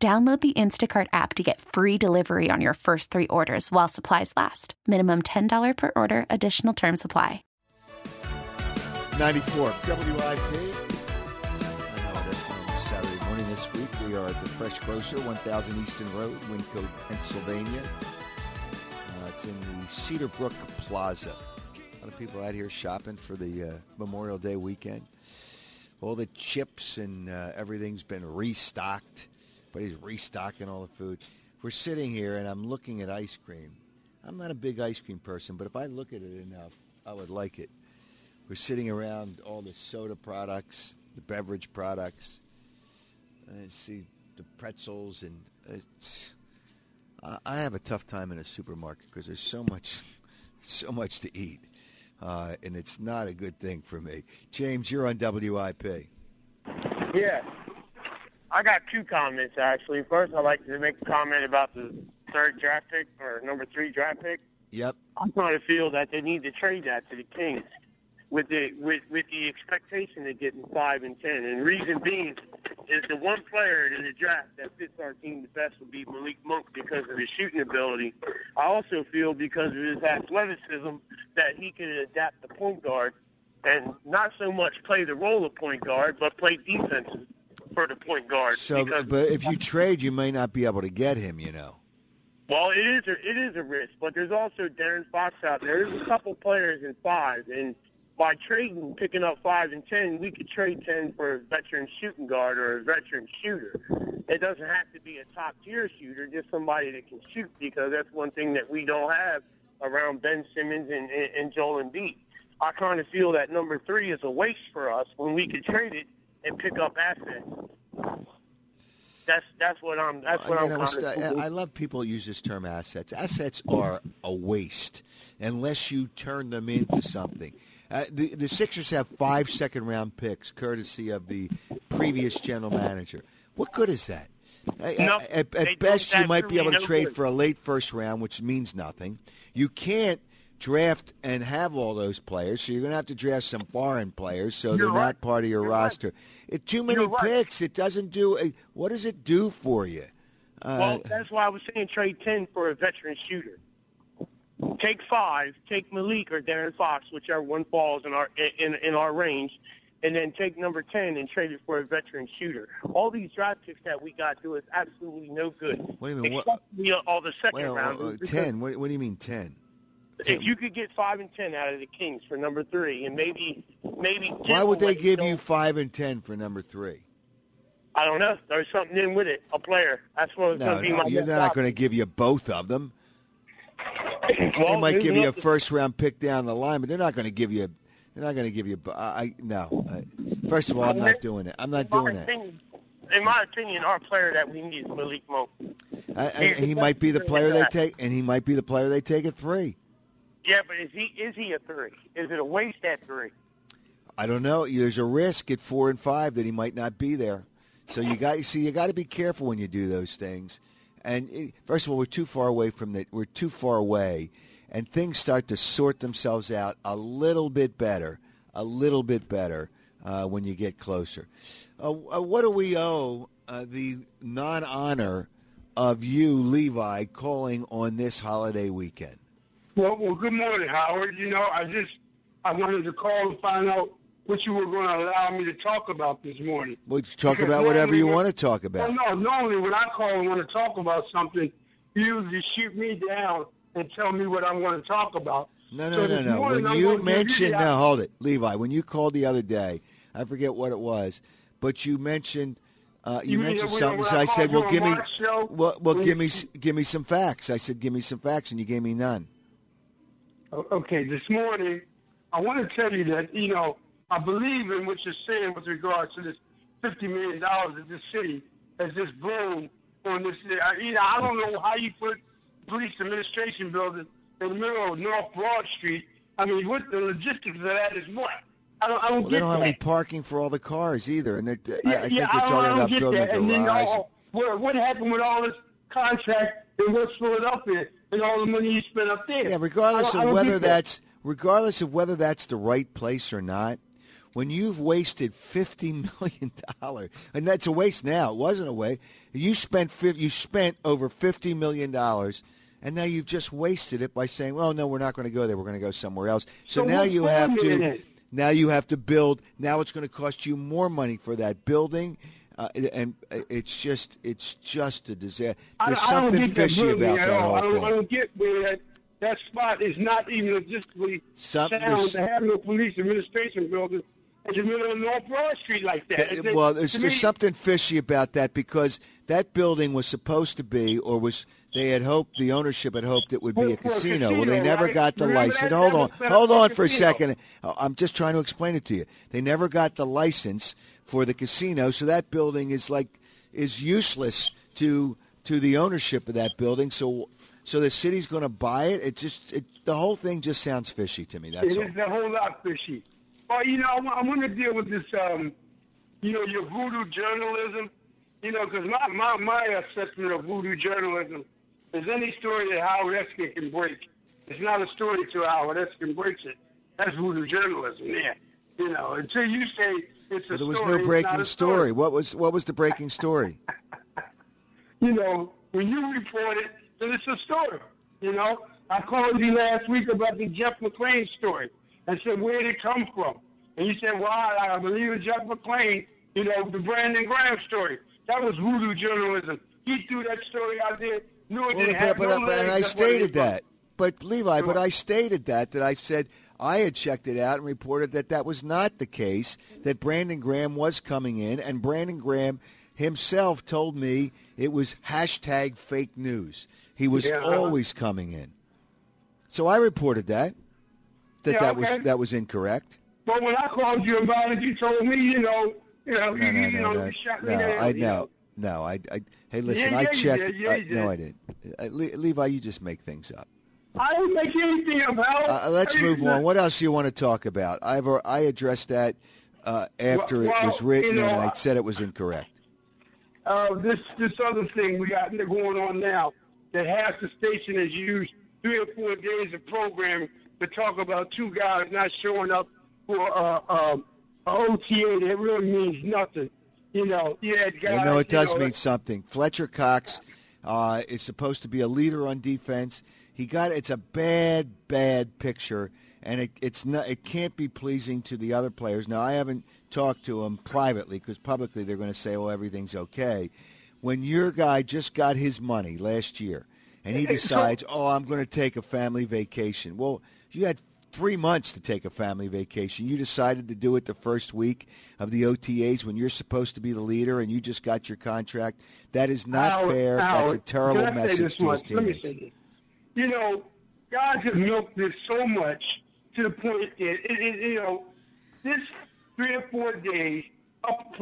Download the Instacart app to get free delivery on your first three orders while supplies last. Minimum $10 per order, additional term supply. 94 WIP. Saturday morning this week. We are at the Fresh Grocer, 1000 Easton Road, Wyncote, Pennsylvania. Uh, it's in the Cedar Brook Plaza. A lot of people out here shopping for the uh, Memorial Day weekend. All the chips and uh, everything's been restocked but he's restocking all the food. We're sitting here and I'm looking at ice cream. I'm not a big ice cream person, but if I look at it enough, I would like it. We're sitting around all the soda products, the beverage products, I see the pretzels, and it's. I have a tough time in a supermarket because there's so much, so much to eat, uh, and it's not a good thing for me. James, you're on WIP. Yeah, I got two comments actually. First, I'd like to make a comment about the third draft pick or number three draft pick. Yep. I'm trying to feel that they need to trade that to the Kings with the with with the expectation of getting five and ten. And reason being is the one player in the draft that fits our team the best would be Malik Monk because of his shooting ability. I also feel because of his athleticism that he can adapt the point guard and not so much play the role of point guard, but play defense for the point guard. So, because, but if you trade, you may not be able to get him. You know. Well, it is a, it is a risk, but there's also De'Aaron Fox out there. There's a couple players in five, and by trading, picking up five and ten, we could trade ten for a veteran shooting guard or a veteran shooter. It doesn't have to be a top tier shooter, just somebody that can shoot, because that's one thing that we don't have around Ben Simmons and, and, and Joel Embiid. I kind of feel that number three is a waste for us when we could trade it and pick up assets. That's that's what I'm. That's what you I'm. know, kind of I, I love people use this term assets. Assets are a waste unless you turn them into something. Uh, the the Sixers have five second round picks, courtesy of the previous general manager. What good is that? No, at, at best, you might be able to trade good. for a late first round, which means nothing. You can't draft and have all those players, so you're going to have to draft some foreign players, so You're they're right. not part of your You're right. roster. It, too many You're right. picks. It doesn't do. A, what does it do for you? Uh, Well, that's why I was saying trade ten for a veteran shooter. Take five, take Malik or Darren Fox, whichever one falls in our in in our range, and then take number ten and trade it for a veteran shooter. All these draft picks that we got do us absolutely no good. What do you mean, what- all the second well, rounders. uh, ten. What, what do you mean ten? If you could get five and ten out of the Kings for number three, and maybe maybe Why would they give you five and ten for number three? I don't know. There's something in with it. A player. That's what's No, going to be no my. you're not going to give you both of them. Well, they might give you a first round pick down the line, but they're not going to give you. They're not going to give you. I, I no. I, first of all, I'm not doing it. I'm not doing it. In my opinion, our player that we need is Malik Monk. I, he might be the player they take, and he might be the player they take at three. Yeah, but is he is he a three? Is it a waste at three? I don't know. There's a risk at four and five that he might not be there. So you got see you got to be careful when you do those things. And it, first of all, we're too far away from that. we're too far away, and things start to sort themselves out a little bit better, a little bit better uh, when you get closer. Uh, uh, what do we owe uh, the non-honor of you, Levi, calling on this holiday weekend? Well, well, good morning, Howard. You know, I just I wanted to call and find out what you were going to allow me to talk about this morning. Well, talk Because about whatever you when- want to talk about. Well, no, normally when I call and want to talk about something, you usually shoot me down and tell me what I'm going to talk about. No, no, So no, no. When I'm you mentioned, the no, op- hold it, Levi. When you called the other day, I forget what it was, but you mentioned uh, you, You mentioned when- something. So I I said, "Well, give me, show? well, well give you- me, give me some facts." I said, "Give me some facts," and you gave me none. Okay, this morning, I want to tell you that, you know, I believe in what you're saying with regards to this $50 million that this city has just blown on this. I, you know, I don't know how you put police administration building in the middle of North Broad Street. I mean, what the logistics of that is what? I don't, I don't Well, get they don't have that. any parking for all the cars either, and they're, I, Yeah, I think yeah, they're I don't, I talking about get building that. a And then garage. all, what, what happened with all this contract in West Philadelphia and all the money you spent up there? Yeah, regardless I don't- I of whether that's regardless of whether that's the right place or not, when you've wasted fifty million dollars, and that's a waste now. It wasn't a waste. You spent you spent over fifty million dollars, and now you've just wasted it by saying, "Well, no, we're not going to go there. We're going to go somewhere else." So, So now you have to now you have to build. Now it's going to cost you more money for that building. Uh, and it's just it's just a disaster. I, There's I don't get that fishy about at that whole I don't. I don't get where that, that spot is not even logistically Some- sound there's- to have no police administration building in the middle of North Broad Street like that. It's- well, there's, there's me, something fishy about that because that building was supposed to be, or was they had hoped the ownership had hoped it would be a For- for a casino. well, they never got the license. Hold on, was set up hold on for a second. Uh, I'm just trying to explain it to you. They never got the license for the casino, so that building is like is useless to to the ownership of that building. So. So the city's going to buy it. It just it, the whole thing just sounds fishy to me. That's It all. is a whole lot fishy. Well, you know, I want to deal with this, um, you know, your voodoo journalism. You know, because my, my, my assessment of voodoo journalism is any story that Howard Eskin can break. It's not a story till Howard Eskin breaks it. That's voodoo journalism, yeah. You know, until you say it's a there was story, no breaking a story. What was what was the breaking story? you know, when you report it, then it's a story. You know, I called you last week about the Jeff McLane story and said, where did it come from? And you said, well, I, I believe it's Jeff McLane, you know, the Brandon Graham story. That was voodoo journalism. He threw that story out there, knew it Well, didn't but, have but, no but- and I that's where it stated that. But Levi, but I stated that that I said I had checked it out and reported that that was not the case. That Brandon Graham was coming in, and Brandon Graham himself told me it was hashtag fake news. He was Yeah, uh-huh. always coming in. So I reported that that Yeah, that okay. was that was incorrect. But when I called you about it, you told me, you know, you know, No, you, no, you no, know, no. you shot me no, down. I know. no, no. I, I hey, listen, Yeah, I checked. did. Yeah, I- you no. I didn't. Uh, Le- Levi, you just make things up. I didn't make anything about Uh, let's move on. What else do you want to talk about? I've I addressed that uh, after Well, it was written, you know, and I I- said it was incorrect. uh, this this other thing we got going on now that half the station has used three or four days of programming to talk about two guys not showing up for uh, um, OTA that really means nothing. You know, you had guys. You know, it does know, mean something. Fletcher Cox uh, is supposed to be a leader on defense. He got it's a bad, bad picture, and it, it's not. It can't be pleasing to the other players. Now, I haven't talked to him privately because publicly they're going to say, "Oh, everything's okay." When your guy just got his money last year, and he decides, "Oh, I'm going to take a family vacation," well, you had three months to take a family vacation. You decided to do it the first week of the OTAs when you're supposed to be the leader and you just got your contract. That is not Howard, fair. Howard, That's a terrible can I say message to his much? Let me teammates. You know, guys have milked this so much to the point that it, it, you know this three or four days up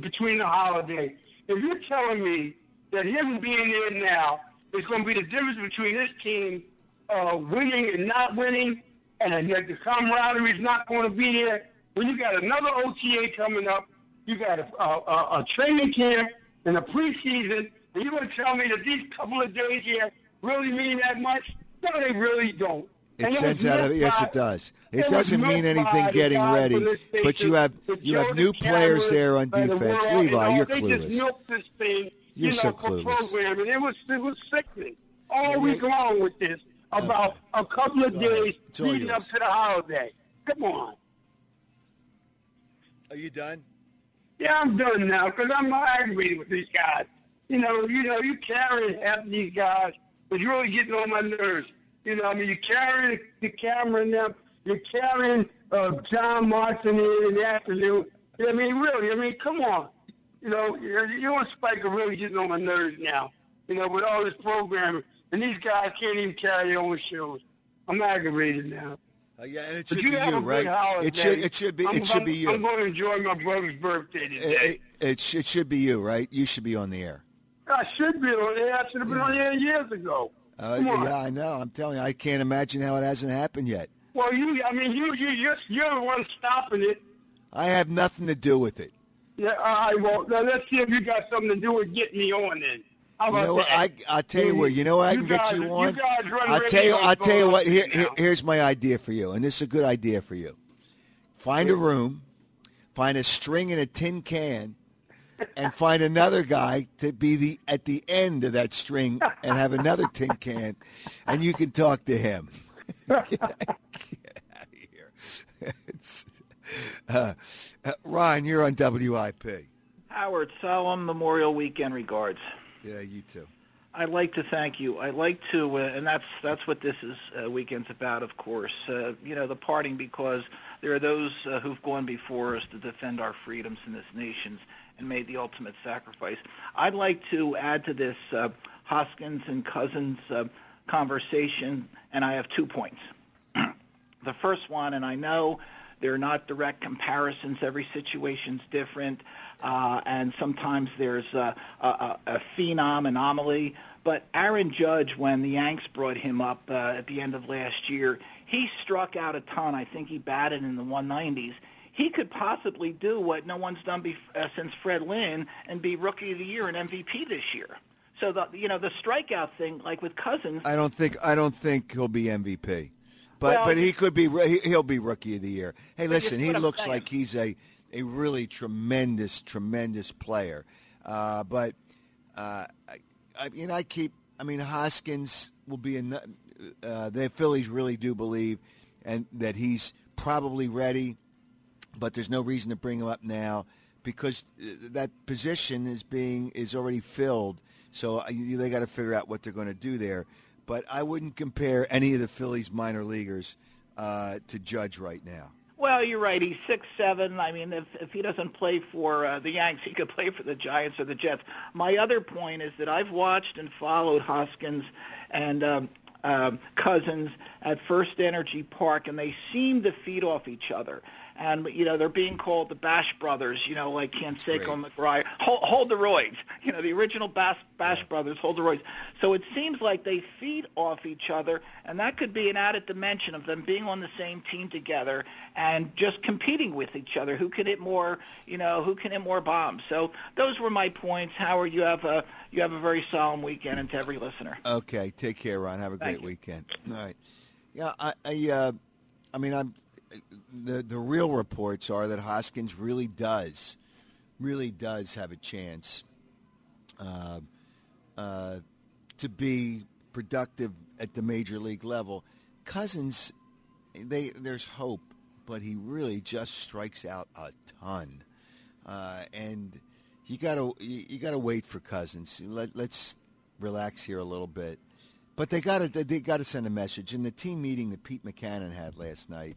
between the holidays. If you're telling me that him being there now is going to be the difference between this team uh, winning and not winning, and that the camaraderie is not going to be there, when you got another OTA coming up, you got a, a, a training camp and a preseason, and you're going to tell me that these couple of days here really mean that much? No, they really don't. It And sends out of yes, by- it does. It doesn't mean anything getting ready, but you have you have new players there on by the defense. Levi, you're they clueless. just milked this thing, You're you know, so clueless. programming. It was it was sickening all Yeah, week long with this uh, about a couple of days leading up to the holiday. Come on. Are you done? Yeah, I'm done now because I'm aggravated with these guys. You know, you know, you carrying half these guys is really getting on my nerves. You know, I mean, you're carrying the camera and them. You're carrying uh, John Martin in in the afternoon. I mean, really, I mean, come on. You know, you you and Spike are really getting on my nerves now. You know, with all this programming, and these guys can't even carry their own shows. I'm aggravated now. Uh, yeah, and it But should you be you, right? holiday. It should it should be I'm, it should I'm- be you. I'm going to enjoy my brother's birthday today. It, it, it, it should be you, right? You should be on the air. I should be on there. I should have been on there years ago. Uh, yeah, I know. I'm telling you, I can't imagine how it hasn't happened yet. Well, you, I mean, you, you, you're, you're the one stopping it. I have nothing to do with it. Yeah, all right, well, now let's see if you got something to do with getting me on then. You know what? I? I'll tell you what. You know what I can get guys- you you on. run I'll tell you. I'll tell you what. Here, here- here's my idea for you, and this is a good idea for you. Find a room, find a string and a tin can, and find another guy to be the at the end of that string and have another tin can, and you can talk to him. get out of here. Uh, uh, Ron, you're on WIP. Howard, solemn Memorial Weekend regards. Yeah, you too. I'd like to thank you. I'd like to, uh, and that's that's what this is uh, weekend's about, of course. Uh, you know, the parting because there are those uh, who've gone before us to defend our freedoms in this nation and made the ultimate sacrifice. I'd like to add to this uh, Hoskins and Cozens uh, conversation, and I have two points. the first one, and I know they're not direct comparisons. Every situation's different, uh, and sometimes there's a, a, a phenom anomaly. But Aaron Judge, when the Yanks brought him up uh, at the end of last year, he struck out a ton. I think he batted in the 190s. He could possibly do what no one's done bef- uh, since Fred Lynn and be Rookie of the Year and MVP this year. So the you know the strikeout thing, like with Cozens, I don't think I don't think he'll be MVP, but Well- but he could be he- he'll be rookie of the year. Hey, listen, he looks like he's a a really tremendous tremendous player. Uh, but uh, I, I mean, I keep I mean Hoskins will be in. Uh, the Phillies really do believe and that he's probably ready, but there's no reason to bring him up now because uh, that position is being is already filled. So uh, they got to figure out what they're going to do there. But I wouldn't compare any of the Phillies minor leaguers uh, to Judge right now. Well, you're right. He's six seven. I mean, if if he doesn't play for uh, the Yanks, he could play for the Giants or the Jets. My other point is that I've watched and followed Hoskins and um, um, Cozens at First Energy Park, and they seem to feed off each other. And you know they're being called the Bash Brothers. You know, like Canseco McGwire. Hold, hold the roids. You know, the original Bash, Bash Brothers. Hold the roids. So it seems like they feed off each other, and that could be an added dimension of them being on the same team together and just competing with each other. Who can hit more? You know, who can hit more bombs? So those were my points. Howard, you have a you have a very solemn weekend, and to every listener. Okay, take care, Ron. Have a great you. weekend. All right. Yeah, I, I, uh, I mean, I'm the the real reports are that Hoskins really does, really does have a chance uh, uh, to be productive at the major league level. Cozens, they there's hope, but he really just strikes out a ton, uh, and you gotta you, you gotta wait for Cozens. Let, let's relax here a little bit. But they got to they got to send a message. In the team meeting that Pete Mackanin had last night,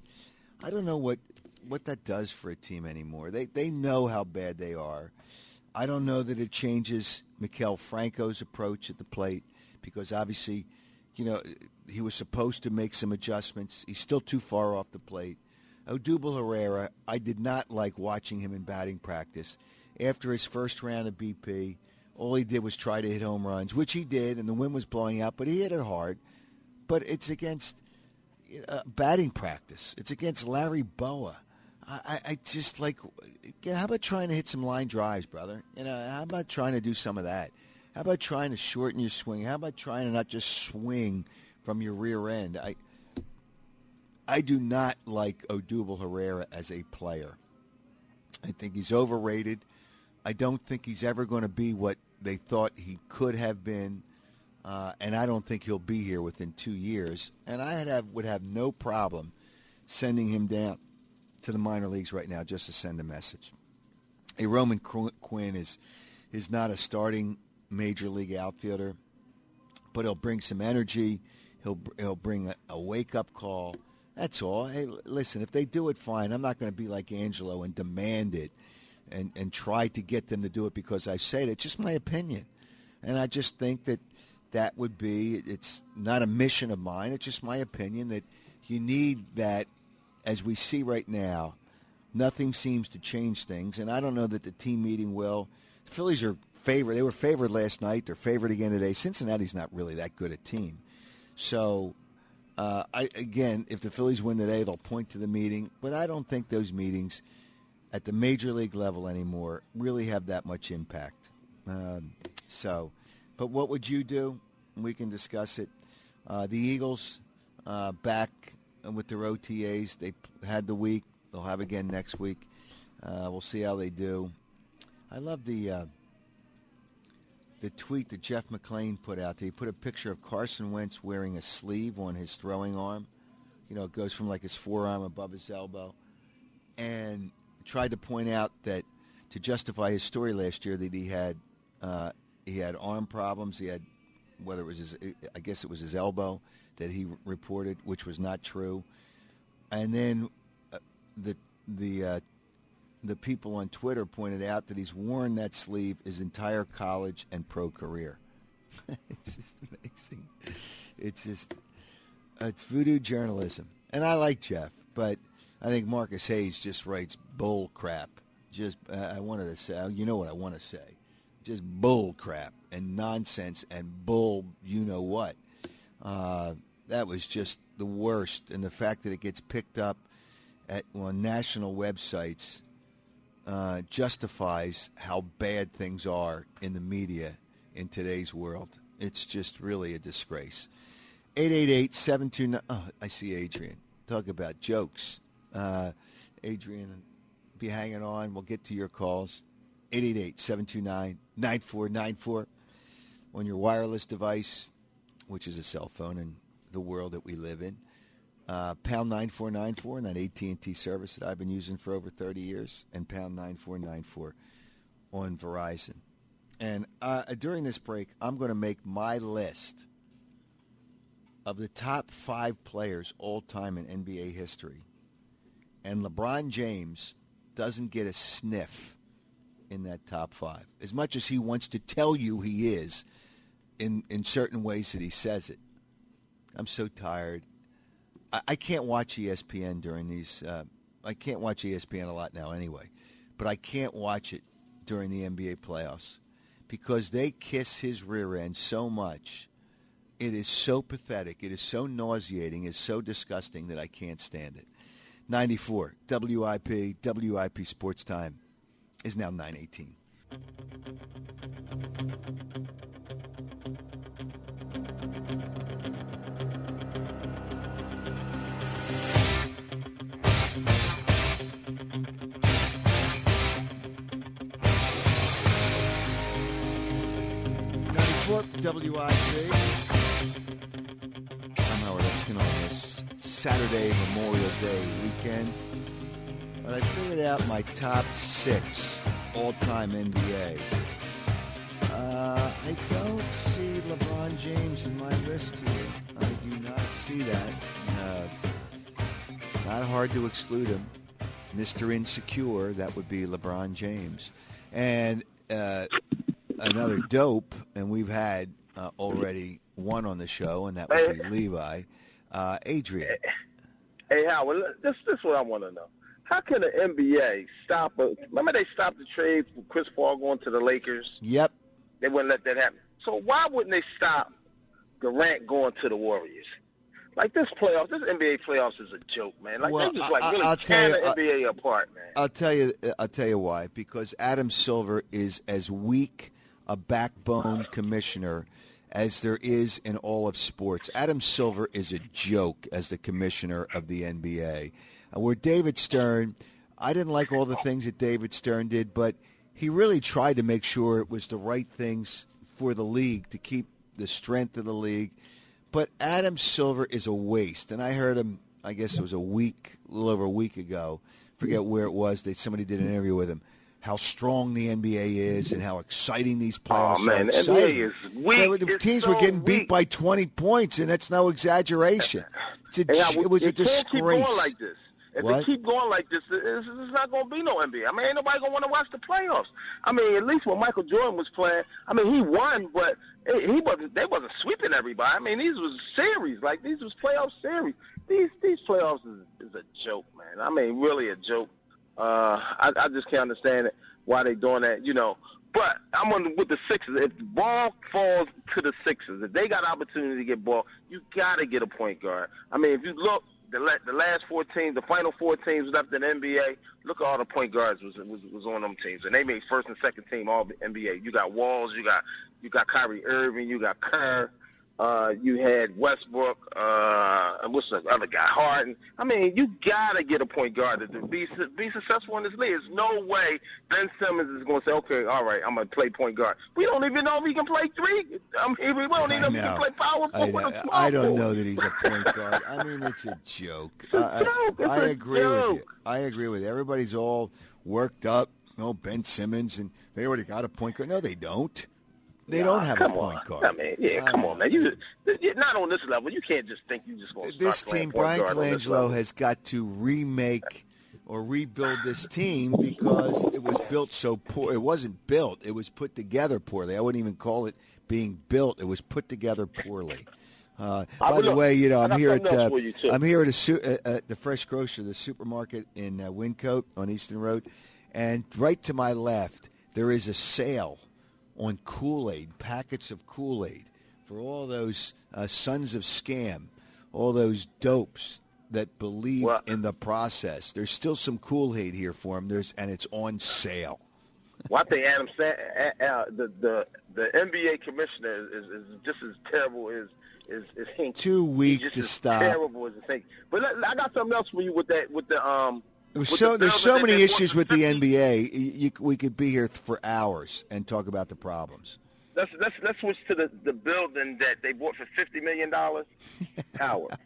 I don't know what what that does for a team anymore. They they know how bad they are. I don't know that it changes Maikel Franco's approach at the plate because obviously, you know, he was supposed to make some adjustments. He's still too far off the plate. Odubel Herrera, I did not like watching him in batting practice. After his first round of BP, all he did was try to hit home runs, which he did, and the wind was blowing out, but he hit it hard. But it's against uh, batting practice. It's against Larry Bowa. I, I, just like, yeah, how about trying to hit some line drives, brother? You know, how about trying to do some of that? How about trying to shorten your swing? How about trying to not just swing from your rear end? I, I do not like Odubel Herrera as a player. I think he's overrated. I don't think he's ever going to be what they thought he could have been, uh, and I don't think he'll be here within two years. And I have, would have no problem sending him down to the minor leagues right now just to send a message. A Roman Qu- Quinn is is not a starting major league outfielder, but he'll bring some energy. He'll he'll bring a, a wake up call. That's all. Hey, listen, if they do it, fine. I'm not going to be like Angelo and demand it and, and try to get them to do it because I say it. It's just my opinion. And I just think that that would be, it's not a mission of mine. It's just my opinion that you need that, as we see right now, nothing seems to change things. And I don't know that the team meeting will. The Phillies are favored. They were favored last night. They're favored again today. Cincinnati's not really that good a team. So, uh, I again, if the Phillies win today, they'll point to the meeting. But I don't think those meetings at the major league level anymore really have that much impact. Um, so, but what would you do? We can discuss it. Uh, the Eagles uh, back with their OTAs. They had the week. They'll have again next week. Uh, we'll see how they do. I love the uh, the tweet that Jeff McLane put out. He put a picture of Carson Wentz wearing a sleeve on his throwing arm. You know, it goes from like his forearm above his elbow, and tried to point out that to justify his story last year that he had uh, he had arm problems. He had whether it was his I guess it was his elbow that he reported, which was not true. And then uh, the the uh, the people on Twitter pointed out that he's worn that sleeve his entire college and pro career. it's just amazing. It's just it's voodoo journalism, and I like Jeff, but I think Marcus Hayes just writes bull crap. Just uh, I wanted to say, you know what I want to say, just bull crap and nonsense and bull, you know what. Uh, that was just the worst, and the fact that it gets picked up at on national websites uh, justifies how bad things are in the media in today's world. It's just really a disgrace. 888-729. Oh, I see Adrian. Talk about jokes. Uh, Adrian, be hanging on. We'll get to your calls. 888-729-9494 on your wireless device, which is a cell phone in the world that we live in. Uh, pound 9494 and that AT&T service that I've been using for over 30 years, and pound 9494 on Verizon. And uh, during this break, I'm going to make my list of the top five players all time in NBA history. And LeBron James doesn't get a sniff in that top five. As much as he wants to tell you he is in, in certain ways that he says it. I'm so tired. I, I can't watch ESPN during these. Uh, I can't watch ESPN a lot now anyway, but I can't watch it during the NBA playoffs because they kiss his rear end so much. It is so pathetic. It is so nauseating. It's so disgusting that I can't stand it. 94 WIP WIP Sports Time is now 918. WIP. I'm Howard Eskin on this Saturday Memorial Day weekend. But I figured out my top six all-time NBA. Uh, I don't see LeBron James in my list here. I do not see that. Uh, not hard to exclude him. Mr. Insecure, that would be LeBron James. And uh, another dope, and we've had uh, already one on the show, and that would be Levi. Uh, Adrian. Hey, Howard, this, this is what I want to know. How can the NBA stop? A, remember they stopped the trade for Chris Paul going to the Lakers? Yep. They wouldn't let that happen. So why wouldn't they stop Durant going to the Warriors? Like this playoffs, this NBA playoffs is a joke, man. Like well, they just like really tear the NBA apart, man. I'll tell you, I'll tell you why. Because Adam Silver is as weak a backbone commissioner as there is in all of sports. Adam Silver is a joke as the commissioner of the NBA. Uh, where David Stern, I didn't like all the things that David Stern did, but he really tried to make sure it was the right things for the league to keep the strength of the league. But Adam Silver is a waste, and I heard him. I guess it was a week, a little over a week ago. Forget where it was. That somebody did an interview with him how strong the NBA is and how exciting these playoffs oh, man, are. NBA is weak. the teams so were getting beat by 20 points, and that's no exaggeration. It's a, Yeah, it was a disgrace. like this. If What? it keep going like this, it's, it's not going to be no NBA. I mean, ain't nobody going to want to watch the playoffs. I mean, at least when Michael Jordan was playing, I mean, he won, but he wasn't. They wasn't sweeping everybody. I mean, these was series. Like these was playoff series. These these playoffs is, is a joke, man. I mean, really a joke. Uh, I, I just can't understand it, why they doing that. You know, But I'm on with the Sixers. If the ball falls to the Sixers, if they got opportunity to get ball, you got to get a point guard. I mean, if you look, the, la- the last four teams, the final four teams left in the NBA, look at all the point guards was, was was on them teams, and they made first and second team all the NBA. You got Walls, you got you got Kyrie Irving, you got Kerr, uh, you had Westbrook, uh, what's the other guy, Harden. I mean, you gotta get a point guard to be be successful in this league. There's no way Ben Simmons is going to say, okay, all right, I'm going to play point guard. We don't even know if he can play three. I mean, we don't even know if he can play power I, forward or small I don't know that he's a point guard. I mean, it's a joke. It's a I, I- joke. It's I a agree with you. I agree with you. Everybody's all worked up. No, Ben Simmons, and they already got a point guard. No, they don't. They Nah, don't have a point on. guard. I mean, yeah, come on, man. You, you not on this level. You can't just think you just going to this team, point Brian guard on this Colangelo has got to remake or rebuild this team because it was built so poor. It wasn't built; it was put together poorly. I wouldn't even call it being built. It was put together poorly. Uh, by the way, you know I I'm here at uh, for you, too. I'm here at, a su- uh, uh, the Fresh Grocer, the supermarket in uh, Wyncote on Easton Road, and right to my left there is a sale on Kool-Aid, packets of Kool-Aid for all those uh, sons of scam, all those dopes that believe Well- in the process. There's still some Kool-Aid here for them. There's and it's on sale. Well, I think Adam uh, uh, the the the NBA commissioner is, is just as terrible as is is Hinkie. Too weak to stop. Terrible as Hinkie. But I got something else for you with that with the um. There's so the there's so many issues with the NBA. You, you, we could be here for hours and talk about the problems. Let's let's let's switch to the the building that they bought for fifty million dollars. Howard,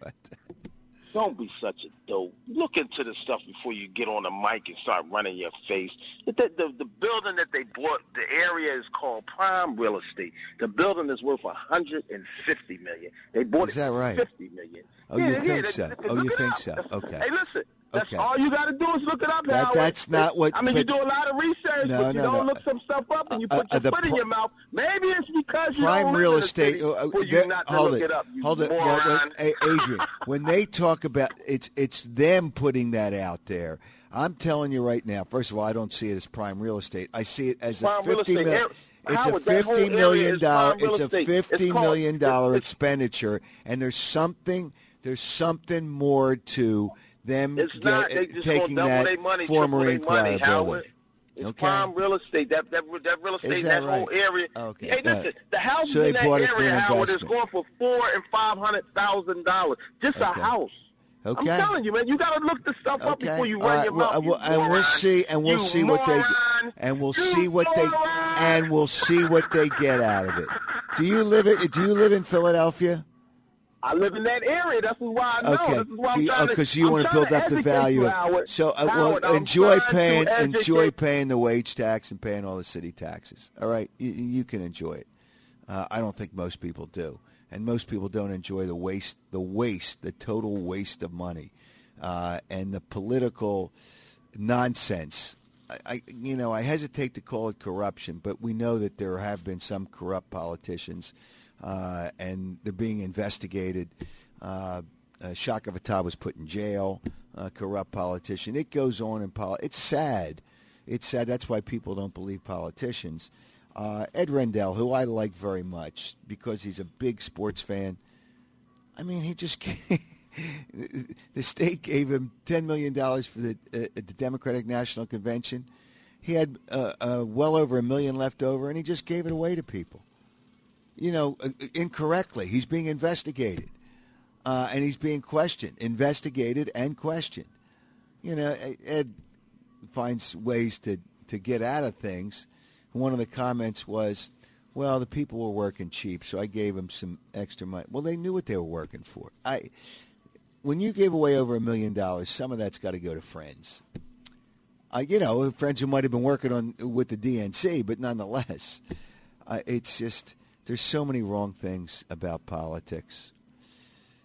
don't be such a dope. Look into the stuff before you get on the mic and start running your face. The, the, the building that they bought, the area is called Prime Real Estate. The building is worth a hundred and fifty million. They bought Is it that for right? fifty million. Oh, you yeah, think yeah, so? they- Oh, you think up. so? Okay. Hey, listen. That's Okay. all you got to do is look it up, That- that's not what- I mean, you do a lot of research, No, but you no, don't no. look some stuff up, and you Uh, put uh, your foot in your mouth. Maybe it's because you Prime real a estate. uh, that- hold it. up. Hold it. No, moron. wait, Adrian, when they talk about it's it's them putting that out there. I'm telling you right now. First of all, I don't see it as prime real estate. I see it as a Prime real fifty million. It's a Howard, that whole fifty million dollar. It's a fifty million dollar expenditure, and there's something. There's something more to them It's get- not. They eh, just taking that their money, former triple their money, Inquirer Howard. building. It's Okay. prime real estate. That that that real estate, that, that whole area. Okay. Hey, listen, the houses so in that area, Howard, is going for four and five hundred thousand dollars. Just a house. Okay. I'm telling you, man, you got to look this stuff up before you All run right. your Well, mouth. you and we'll see, and we'll You see what they, moron. and we'll You see what they, and we'll see what they get out of it. Do you live it? Do you live in Philadelphia? I live in that area. That's why I know. Okay, This is why I'm trying to- because you I'm want to build up the value. You, of- Howard. so, uh, Howard, well, I'm enjoy paying, enjoy paying the wage tax and paying all the city taxes. All right, you, you can enjoy it. Uh, I don't think most people do, and most people don't enjoy the waste, the waste, the total waste of money, uh, and the political nonsense. I, I, you know, I hesitate to call it corruption, but we know that there have been some corrupt politicians, uh, and they're being investigated. Uh, uh, Chaka Fattah was put in jail. Uh, corrupt politician. It goes on in poli- It's sad. It's sad. That's why people don't believe politicians. Uh, Ed Rendell, who I like very much because he's a big sports fan. I mean, he just the state gave him ten million dollars for the uh, the Democratic National Convention. He had uh, well over a million left over, and he just gave it away to people. You know, uh, incorrectly. He's being investigated, uh, and he's being questioned, investigated, and questioned. You know, Ed finds ways to to get out of things. One of the comments was, "Well, the people were working cheap, so I gave them some extra money." Well, they knew what they were working for. I when you gave away over a million dollars, some of that's got to go to friends. Uh, you know, friends who might have been working on with the DNC, but nonetheless, uh, it's just there's so many wrong things about politics.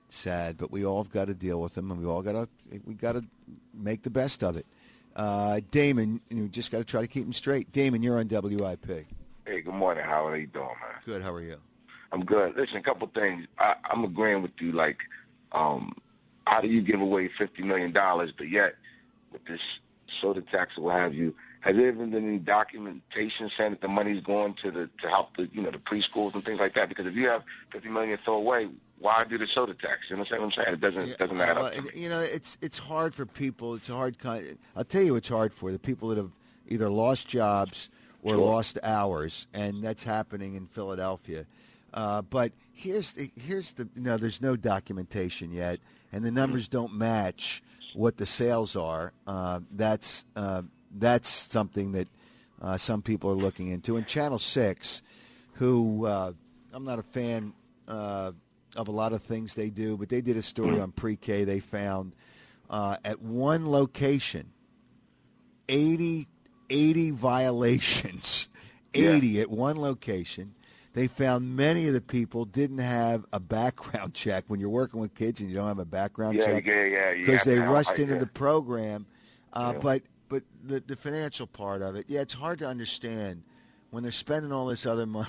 Sad, but we all have got to deal with them, and we all got to we got to make the best of it. Uh, Damon, you just got to try to keep him straight. Damon, you're on WIP. Hey, good morning. How are you doing, man? Good. How are you? I'm good. Listen, a couple things. I, I'm agreeing with you. Like, um, how do you give away fifty million dollars, but yet with this soda tax or what have you, Has there been any documentation saying that the money's going to the to help the you know the preschools and things like that? Because if you have fifty million throw away, why do the soda tax? You understand what I'm saying? It doesn't Yeah, doesn't add well, up. You know, it's it's hard for people. It's a hard kind. I'll tell you, it's hard for the people that have either lost jobs or Sure. lost hours, and that's happening in Philadelphia. Uh, but here's the, here's the you know, there's no documentation yet, and the numbers don't match what the sales are. Uh, that's uh, that's something that uh, some people are looking into. And Channel Six, who uh, I'm not a fan uh, of a lot of things they do, but they did a story on pre-K. They found uh, at one location 80, 80 violations, Yeah. 80 at one location. They found many of the people didn't have a background check. When you're working with kids and you don't have a background Yeah, check, yeah, yeah, yeah. because they rushed into the program. Uh, Yeah. But but the the financial part of it, yeah, it's hard to understand when they're spending all this other money.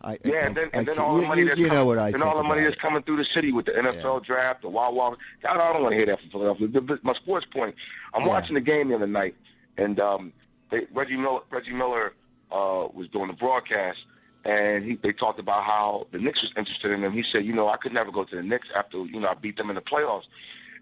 I, I Yeah, and then, can't- and then all the money you, that's you know coming, what I and all the money that's coming through the city with the NFL draft, the Wild Wild. I don't, I don't want to hear that from Philadelphia. The- my sports point. I'm Yeah. watching the game the other night, and um, they, Reggie Miller, Reggie Miller uh, was doing the broadcast, and he they talked about how the Knicks was interested in him. He said, you know, I could never go to the Knicks after you know I beat them in the playoffs.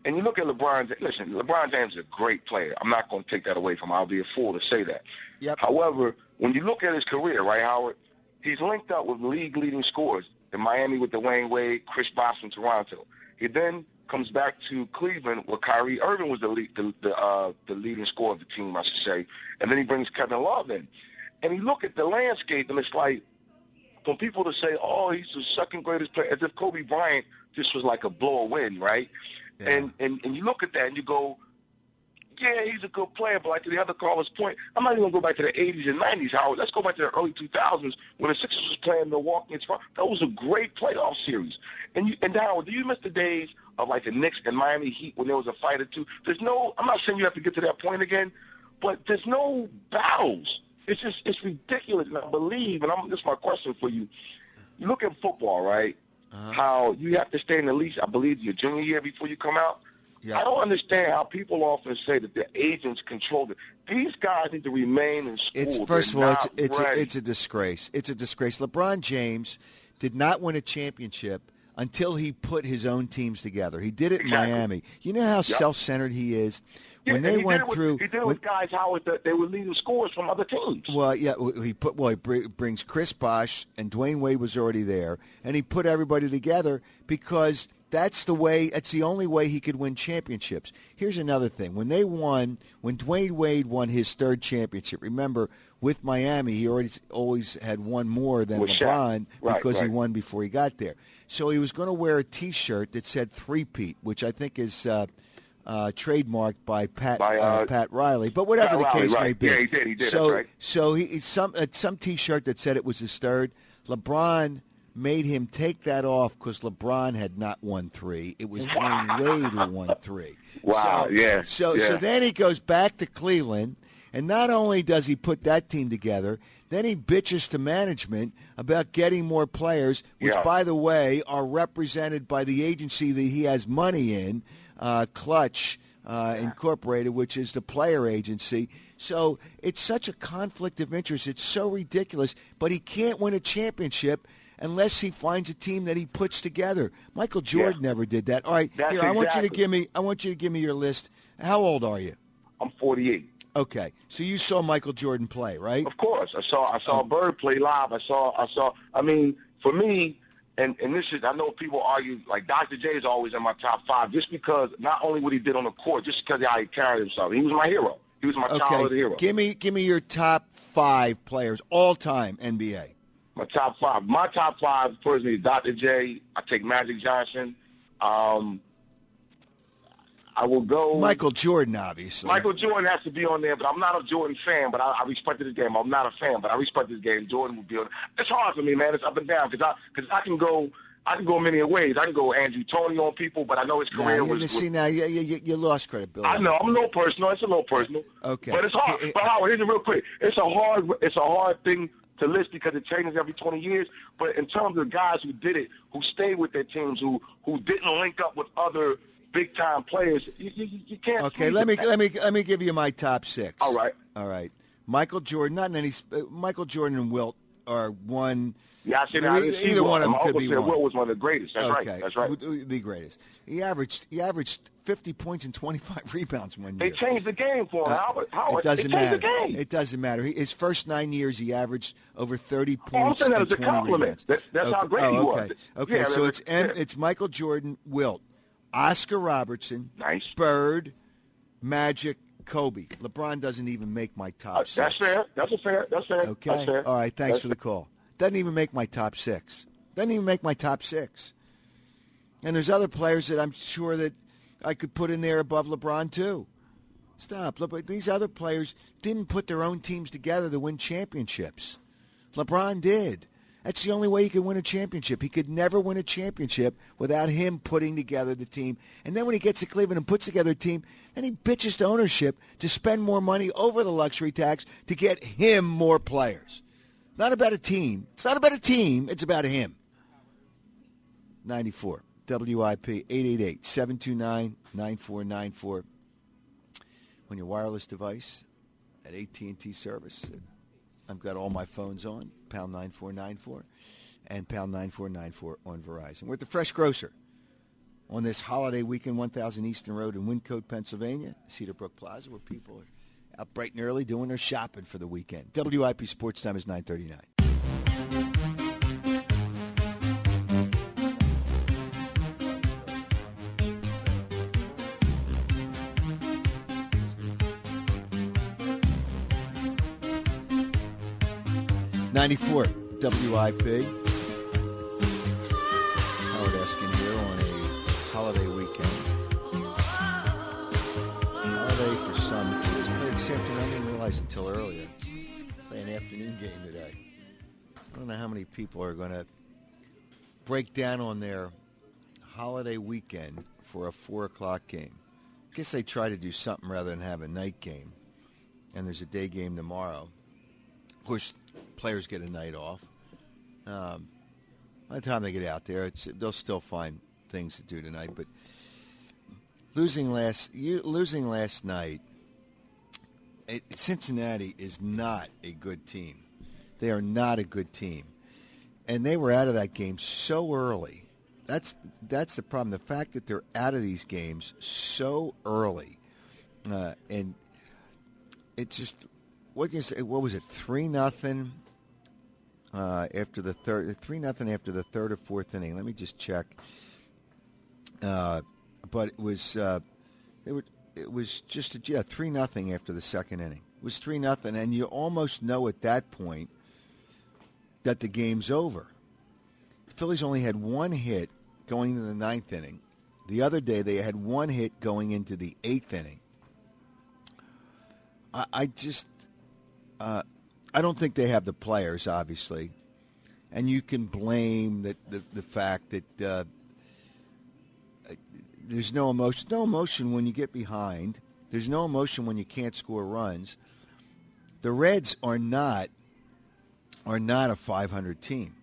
And you look at LeBron. Listen, LeBron James is a great player. I'm not going to take that away from him. I'll be a fool to say that. Yep. However, when you look at his career, right, Howard, he's linked up with league-leading scorers in Miami with Dwyane Wade, Chris Bosh from Toronto. He then comes back to Cleveland where Kyrie Irving was the lead, the the, uh, the leading scorer of the team, I should say, and then he brings Kevin Love in. And you look at the landscape, and it's like for people to say, "Oh, he's the second greatest player," as if Kobe Bryant just was like a blow a win, right? Yeah. And and and you look at that and you go, yeah, he's a good player, but like the other caller's point, I'm not even going to go back to the 80s and 90s, Howard. Let's go back to the early 2000s when the Sixers was playing Milwaukee Toronto. That was a great playoff series. And you, and Howard, do you miss the days of like the Knicks and Miami Heat when there was a fight or two? There's no, I'm not saying you have to get to that point again, but there's no battles. It's just, it's ridiculous. And I believe, and I'm, this is my question for you. You look at football, right? Uh-huh. How you have to stay in the league, I believe, your junior year before you come out. Yeah. I don't understand how people often say that the agents control it. These guys need to remain in school. It's first of They're all, it's it's a, it's a disgrace. It's a disgrace. LeBron James did not win a championship until he put his own teams together. He did it in Miami. You know how self-centered he is. Yeah, when they he went did it with, through, he did it with guys, Howard, that they were leading scores from other teams. Well, yeah, he put well, he br- brings Chris Bosh and Dwyane Wade was already there, and he put everybody together because that's the way. That's the only way he could win championships. Here's another thing: when they won, when Dwyane Wade won his third championship, remember with Miami, he already always had one more than With. LeBron Right, because he won before he got there. So he was going to wear a T-shirt that said three-peat, which I think is. Uh, uh, trademarked by Pat By, uh, uh, Pat Riley, but whatever Pat the Riley, case may be. Yeah, he did, he did, So, right. so he some uh, some T-shirt that said it was his third. LeBron made him take that off because LeBron had not won three. It was Dwyane Wade who won three. Wow, So, yeah, So so then he goes back to Cleveland, and not only does he put that team together, then he bitches to management about getting more players, which, Yeah. by the way, are represented by the agency that he has money in, uh, Klutch uh, Incorporated, which is the player agency. So it's such a conflict of interest. It's so ridiculous. But he can't win a championship unless he finds a team that he puts together. Michael Jordan never did that. All right, That's here I want you to give me. I want you to give me your list. How old are you? I'm 48. Okay, so you saw Michael Jordan play, right? Of course, I saw I saw Bird play live. I saw I saw. I mean, for me, and and this is I know people argue like Dr. J is always in my top five just because not only what he did on the court, just because how he carried himself. He was my hero. He was my childhood Okay, hero. give me give me your top five players all time NBA. My top five. My top five personally, Dr. J. I take Magic Johnson. Um, I will go. Michael Jordan, obviously. Michael Jordan has to be on there, but I'm not a Jordan fan. But I, I respect this game. I'm not a fan, but I respect this game. Jordan will be on. It's hard for me, man. It's up and down because I because I can go. I can go many ways. I can go Andrew Toney on people, but I know his career you, was. was see now, you, you, you lost credibility. I know I'm a little personal. It's a little personal. Okay. But it's hard. Eh, eh, But Howard, here's it real quick. It's a hard. It's a hard thing to list because it changes every 20 years. But in terms of guys who did it, who stayed with their teams, who who didn't link up with other big time players, you, you, you can't. Okay, let me it. let me let me give you my top six. All right. all right. Michael Jordan, not in any. Uh, Michael Jordan and Wilt are one. Yeah, I said I didn't either one of them could be said one. Wilt was one of the greatest. That's okay, right. That's right. The greatest. He averaged he averaged 50 points and 25 rebounds one year. They changed the game for him. Uh, Howard, Howard, it doesn't they matter. the game. It doesn't matter. He, his first nine years, he averaged over 30 Oh, I'm points saying that as a 20 compliment. That- that's how okay. great oh, he was. okay. Okay, Yeah, so that- it's M, it's Michael Jordan, Wilt, Oscar Robertson, Nice. Bird, Magic, Kobe. LeBron doesn't even make my top Uh, six. that's fair. That's a fair. That's fair. Okay. That's fair. All right. Thanks That's for the call. Doesn't even make my top six. Doesn't even make my top six. And there's other players that I'm sure that I could put in there above LeBron too. Stop. Look, these other players didn't put their own teams together to win championships. LeBron did. That's the only way he could win a championship. He could never win a championship without him putting together the team. And then when he gets to Cleveland and puts together a team, then he bitches to ownership to spend more money over the luxury tax to get him more players. Not about a team. It's not about a team. It's about him. 94 WIP 888-729-9494 on your wireless device at AT&T service. I've got all my phones on, pound 9494 and pound 9494 on Verizon. We're at the Fresh Grocer on this holiday weekend, 1000 Easton Road in Wyncote, Pennsylvania, Cedarbrook Plaza, where people are out bright and early doing their shopping for the weekend. WIP Sports Time is 939. Ninety-four WIP. Howard Eskin here on a holiday weekend. Holiday for some. It was played this I didn't realize until earlier. Play an afternoon game today. I don't know how many people are going to break down on their holiday weekend for a four o'clock game. I guess they try to do something rather than have a night game. And there's a day game tomorrow. Of course, players get a night off. Um, by the time they get out there, it's, they'll still find things to do tonight. But losing last you, losing last night, it, Cincinnati is not a good team. They are not a good team, and they were out of that game so early. That's that's the problem. The fact that they're out of these games so early, uh, and it just what can you say, what was it three nothing uh, after the third three nothing after the third or fourth inning. Let me just check. Uh, but it was uh, it was it was just a, yeah three nothing after the second inning. It was three nothing, and you almost know at that point that the game's over. The Phillies only had one hit going into the ninth inning. The other day they had one hit going into the eighth inning. I, I just uh, I don't think they have the players, obviously, and you can blame the the, the fact that uh, there's no emotion. No emotion when you get behind. There's no emotion when you can't score runs. The Reds are not are not a 500 team.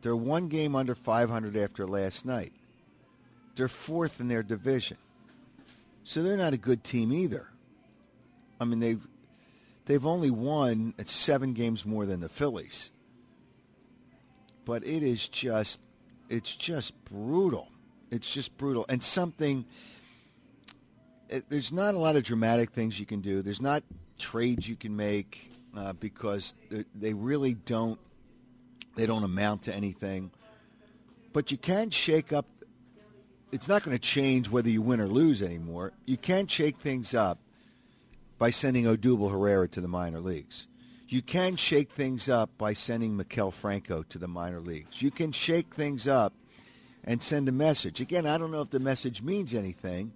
They're one game under 500 after last night. They're fourth in their division, so they're not a good team either. I mean they've they've only won seven games more than the Phillies. But it is just it's just brutal. It's just brutal. And something it, there's not a lot of dramatic things you can do. There's not trades you can make uh, because they, really don't they don't amount to anything. But you can shake up it's not going to change whether you win or lose anymore. You can shake things up by sending Odubel Herrera to the minor leagues. You can shake things up by sending Maikel Franco to the minor leagues. You can shake things up and send a message. Again, I don't know if the message means anything,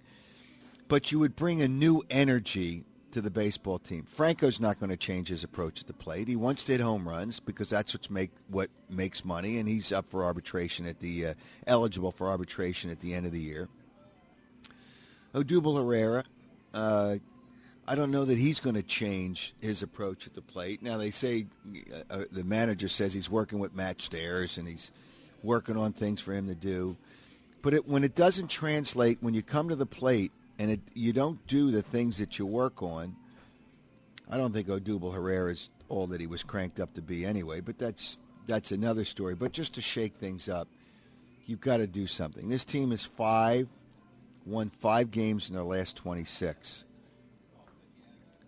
but you would bring a new energy to the baseball team. Franco's not going to change his approach at the plate. He to hit home runs because that's what's make what makes money, and he's up for arbitration at the uh, eligible for arbitration at the end of the year. Odubel Herrera, uh, I don't know that he's going to change his approach at the plate. Now they say uh, uh, the manager says he's working with Matt Stairs and he's working on things for him to do. But it, when it doesn't translate, when you come to the plate and it, you don't do the things that you work on, I don't think Odubel Herrera is all that he was cranked up to be anyway, but that's that's another story. But just to shake things up, you've got to do something. This team is five, won five games in their last 26.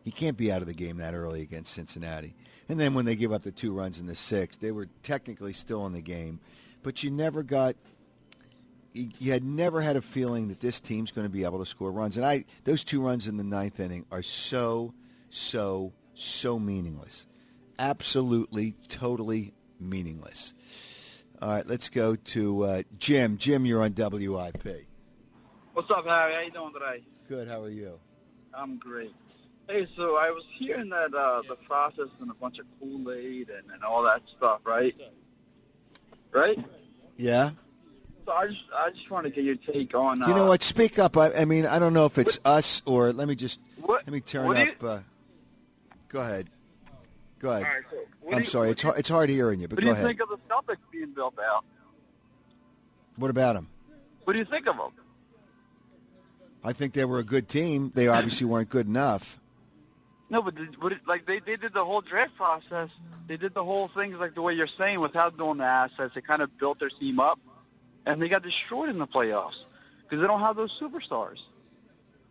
He can't be out of the game that early against Cincinnati. And then when they give up the two runs in the sixth, they were technically still in the game. But you never got you had never had a feeling that this team's going to be able to score runs. And I those two runs in the ninth inning are so, so, so meaningless. Absolutely, totally meaningless. All right, let's go to uh, Jim. Jim, you're on WIP. What's up, Harry? How you doing today? Good. How are you? I'm great. Hey, so I was hearing that uh, the process and a bunch of Kool-Aid and, and all that stuff, right? Right? Yeah. So I just I just want to get your take on. Uh, You know what? Speak up. I, I mean, I don't know if it's us or let me just What? let me turn what up. uh, go ahead. Go ahead. Right, so I'm you- sorry. It's you- hard, it's hard hearing you, but What do you ahead. think of the Celtics being built out? What about them? What do you think of them? I think they were a good team. They obviously weren't good enough. No, but did, it- like they they did the whole draft process. They did the whole thing like the way you're saying without doing the assets. They kind of built their team up, and they got destroyed in the playoffs because they don't have those superstars.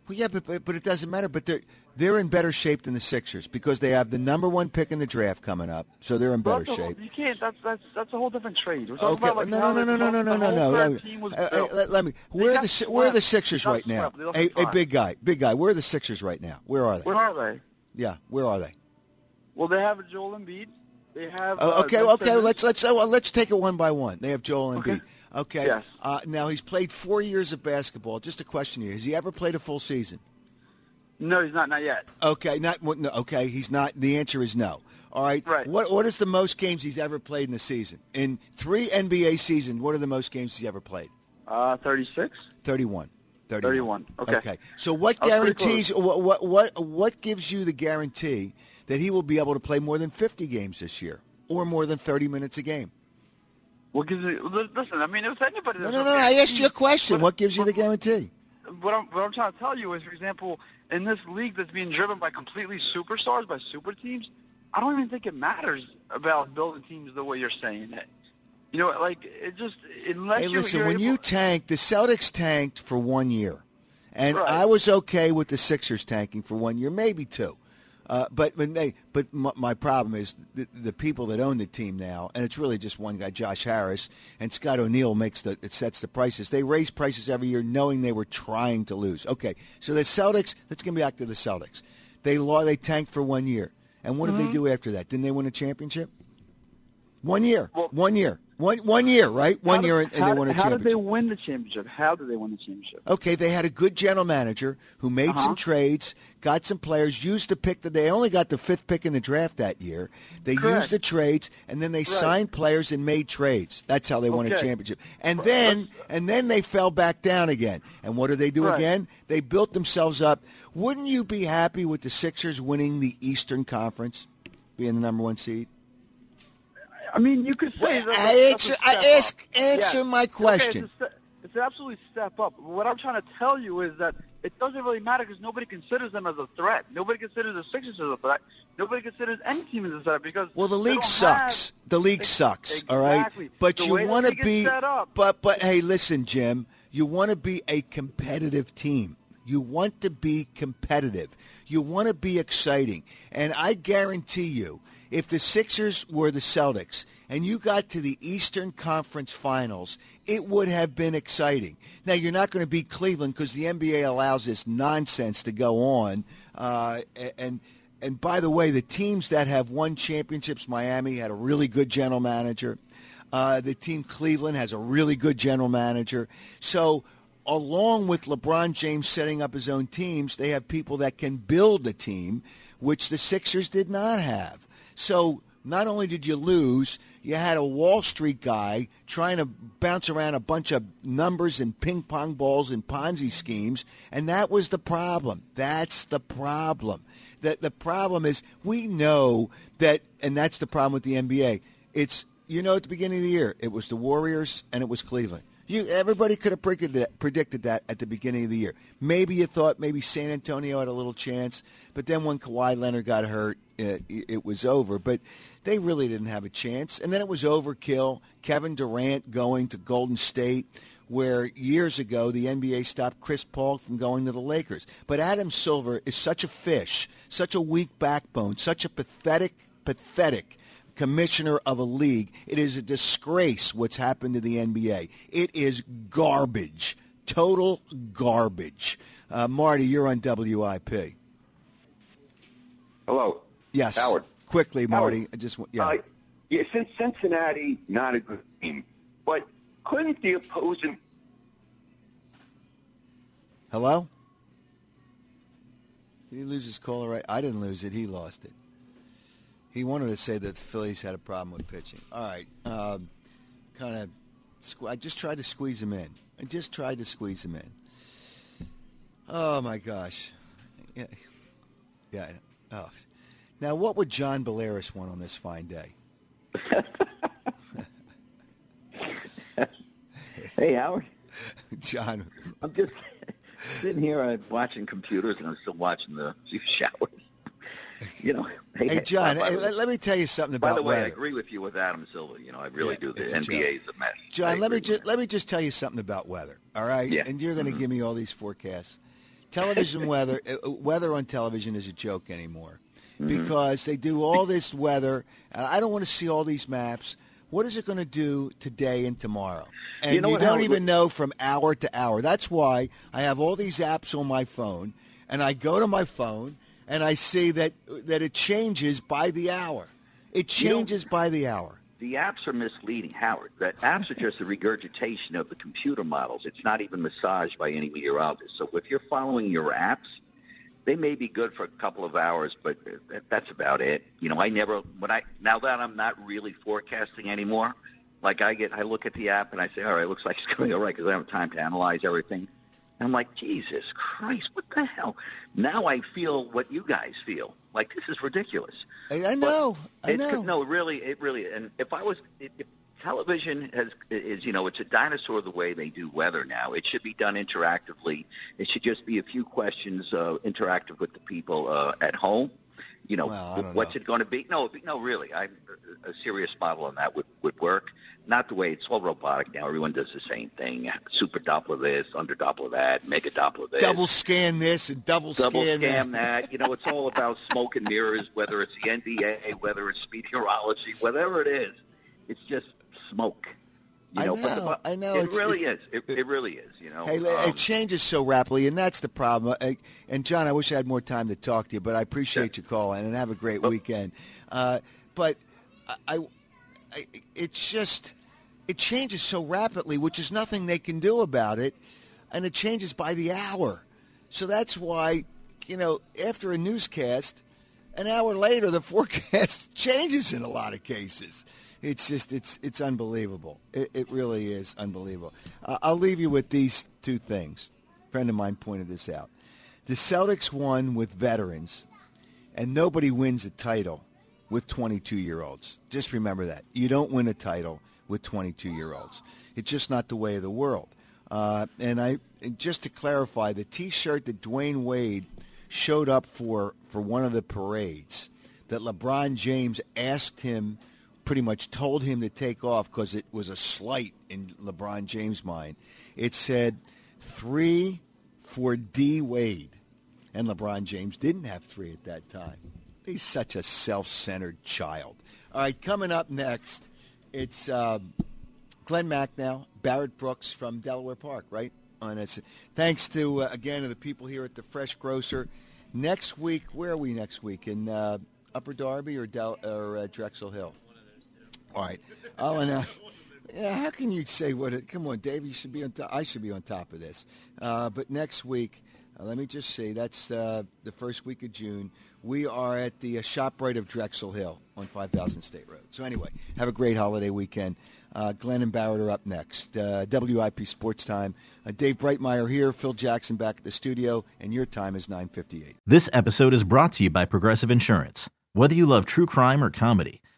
Well, yeah, but, but but it doesn't matter. But they're they're in better shape than the Sixers because they have the number one pick in the draft coming up, so they're in better a- shape. You can't. That's that's that's a whole different trade. We're talking Okay, about like no, no, no, no, no, no, no, no, no. third no. team was Uh, uh, let, let me. They Where are the Si- where are the. Sixers right now? swept. They lost Hey, to hey, five. big guy, big guy. Where are the Sixers right now? Where are they? Where are they? Yeah, where are they? Well, they have a Joel Embiid. They have. Oh, uh, okay, okay. Simmons. Let's let's uh, well, let's take it one by one. They have Joel Okay. Embiid. Okay. Yes. Uh, now he's played four years of basketball. Just a question here: Has he ever played a full season? No, he's not. Not yet. Okay, not no, okay. He's not. The answer is no. All right. Right. What What is the most games he's ever played in a season? In three NBA seasons, what are the most games he's ever played? Uh, thirty-six. Thirty-one. 31, okay. Okay. So what I was pretty guarantees? What, what what what gives you the guarantee that he will be able to play more than fifty games this year, or more than thirty minutes a game? Well, gives li- listen. I mean, if anybody. No, no, no. I asked you a question. But- What gives you the guarantee? What I'm, what I'm trying to tell you is, for example, in this league that's being driven by completely superstars, by super teams, I don't even think it matters about building teams the way you're saying it. You know, like it just unless Hey, you, listen. you're When able, you tanked, the Celtics tanked for one year, and Right. I was okay with the Sixers tanking for one year, maybe two. Uh, but when they, but my, my problem is the, the people that own the team now, and it's really just one guy, Josh Harris, and Scott O'Neill makes the it sets the prices. They raise prices every year, knowing they were trying to lose. Okay, so the Celtics. Let's get back to the Celtics. They law they tanked for one year, and what did Mm-hmm. they do after that? Didn't they win a championship? One year, Well- one year, one one year, right? One did- year, and, they won a championship. how did they win the championship? How did they win the championship? Okay, they had a good general manager who made Uh-huh. some trades, got some players, used the pick that they only got the fifth pick in the draft that year. They Correct. used the trades, and then they signed players and made trades. That's how they won a championship. And then, and then they fell back down again. And what did they do Right. again? They built themselves up. Wouldn't you be happy with the Sixers winning the Eastern Conference, being the number one seed? I mean, you could say Well, that, I answer- I ask- up. answer Yeah. my Okay, question. it's, a, it's an absolute step up. What I'm trying to tell you is that it doesn't really matter because nobody considers them as a threat. Nobody considers the Sixers as a threat. Nobody considers any team as a threat because Well, the league sucks. have- the league sucks. All right, but The you want to be. set up. But but hey, listen, Jim. You want to be a competitive team. You want to be competitive. You want to be exciting. And I guarantee you, if the Sixers were the Celtics and you got to the Eastern Conference Finals, it would have been exciting. Now, you're not going to beat Cleveland because the NBA allows this nonsense to go on. Uh, and and by the way, the teams that have won championships, Miami had a really good general manager. Uh, the team Cleveland has a really good general manager. So along with LeBron James setting up his own teams, they have people that can build a team, which the Sixers did not have. So not only did you lose, you had a Wall Street guy trying to bounce around a bunch of numbers and ping pong balls and Ponzi schemes, and that was the problem. That's the problem. That the problem is we know that, and that's the problem with the NBA. It's you know at the beginning of the year it was the Warriors and it was Cleveland. You everybody could have predicted that, predicted that at the beginning of the year. Maybe you thought maybe San Antonio had a little chance, but then when Kawhi Leonard got hurt, uh, it, it was over. But they really didn't have a chance. And then it was overkill. Kevin Durant going to Golden State, where years ago the NBA stopped Chris Paul from going to the Lakers. But Adam Silver is such a fish, such a weak backbone, such a pathetic, pathetic commissioner of a league. It is a disgrace what's happened to the NBA. It is garbage, total garbage. Uh, Marty, you're on WIP. Hello. Yes. Howard. Quickly, Marty. Howard. I just yeah. Uh, yeah, since Cincinnati, not a good team, but couldn't the opposing Hello? Did he lose his caller right? I didn't lose it. He lost it. He wanted to say that the Phillies had a problem with pitching. All right. Um, kind of, squ- I just tried to squeeze him in. I just tried to squeeze him in. Oh, my gosh. Yeah. Yeah. Oh. Now, what would John Bolaris want on this fine day? Hey, Howard. John, I'm just sitting here uh, watching computers, and I'm still watching the showers. You know, hey, John, by, by hey, let, let me tell you something about. Weather. By the way, I agree with you with Adam Silver. You know, I really Yeah, do. The NBA is a mess. John, let me just let me just tell you something about weather. All right, Yeah. and you're going to Mhm. give me all these forecasts. Television weather, uh, weather on television is a joke anymore Mm-hmm. because they do all this weather. I don't want to see all these maps. What is it going to do today and tomorrow? And You know what, don't even know from hour to hour. That's why I have all these apps on my phone, and I go to my phone and I see that that it changes by the hour. It You know- changes by the hour. The apps are misleading, Howard. The apps are just a regurgitation of the computer models. It's not even massaged by any meteorologist. So if you're following your apps, they may be good for a couple of hours, but that's about it. You know, I never when I now that I'm not really forecasting anymore. Like I get, I look at the app and I say, all right, looks like it's going all right because I don't have time to analyze everything. I'm like, Jesus Christ, what the hell? Now I feel what you guys feel. Like this is ridiculous. I, I know. I It's, know. no, really, it really. And if I was, if if television has is you know, it's a dinosaur the way they do weather now. It should be done interactively. It should just be a few questions uh, interactive with the people uh, at home. You know, Well, what's know. it going to be? No, no, really, I a serious model on that would would work. Not the way it's all robotic now. Everyone does the same thing. Super Doppler this, under Doppler that, mega Doppler this double scan this and double, double scan scam that. that. You know, it's all about smoke and mirrors, whether it's the NBA, whether it's meteorology, whatever it is. It's just smoke. You I know, but the, I know, It it's- really it's- is. It, it really is. You know. Hey, Um, it changes so rapidly, and that's the problem. Uh, And John, I wish I had more time to talk to you, but I appreciate your call, and have a great weekend. Uh, but I, I, I, it's just it changes so rapidly, which is nothing they can do about it, and it changes by the hour. So that's why, you know, after a newscast, an hour later the forecast changes in a lot of cases. It's just it's it's unbelievable. It, it really is unbelievable. Uh, I'll leave you with these two things. A friend of mine pointed this out. The Celtics won with veterans, and nobody wins a title with 22-year-olds. Just remember that. You don't win a title with 22-year-olds. It's just not the way of the world. Uh, and I and just to clarify, the T-shirt that Dwyane Wade showed up for for one of the parades that LeBron James asked him, pretty much told him to take off because it was a slight in LeBron James' mind. It said three for D Wade, and LeBron James didn't have three at that time. He's such a self-centered child. All right, coming up next, it's um, Glen Macnow, Barrett Brooks from Delaware Park, right? On us. Thanks to uh, again to the people here at the Fresh Grocer. Next week, where are we next week? In uh, Upper Darby or, Del- or uh, Drexel Hill? All right. Oh, and uh, yeah, how can you say what? It, come on, Dave. You should be on. I should be on top of this. Uh, but next week, uh, let me just say that's uh, the first week of June. We are at the uh, Shoprite of Drexel Hill on 5000 State Road. So anyway, have a great holiday weekend. Uh, Glen and Barrett are up next. Uh, WIP Sports Time. Dave Brightmeyer here. Phil Jackson back at the studio, and your time is 9:58. This episode is brought to you by Progressive Insurance. Whether you love true crime or comedy,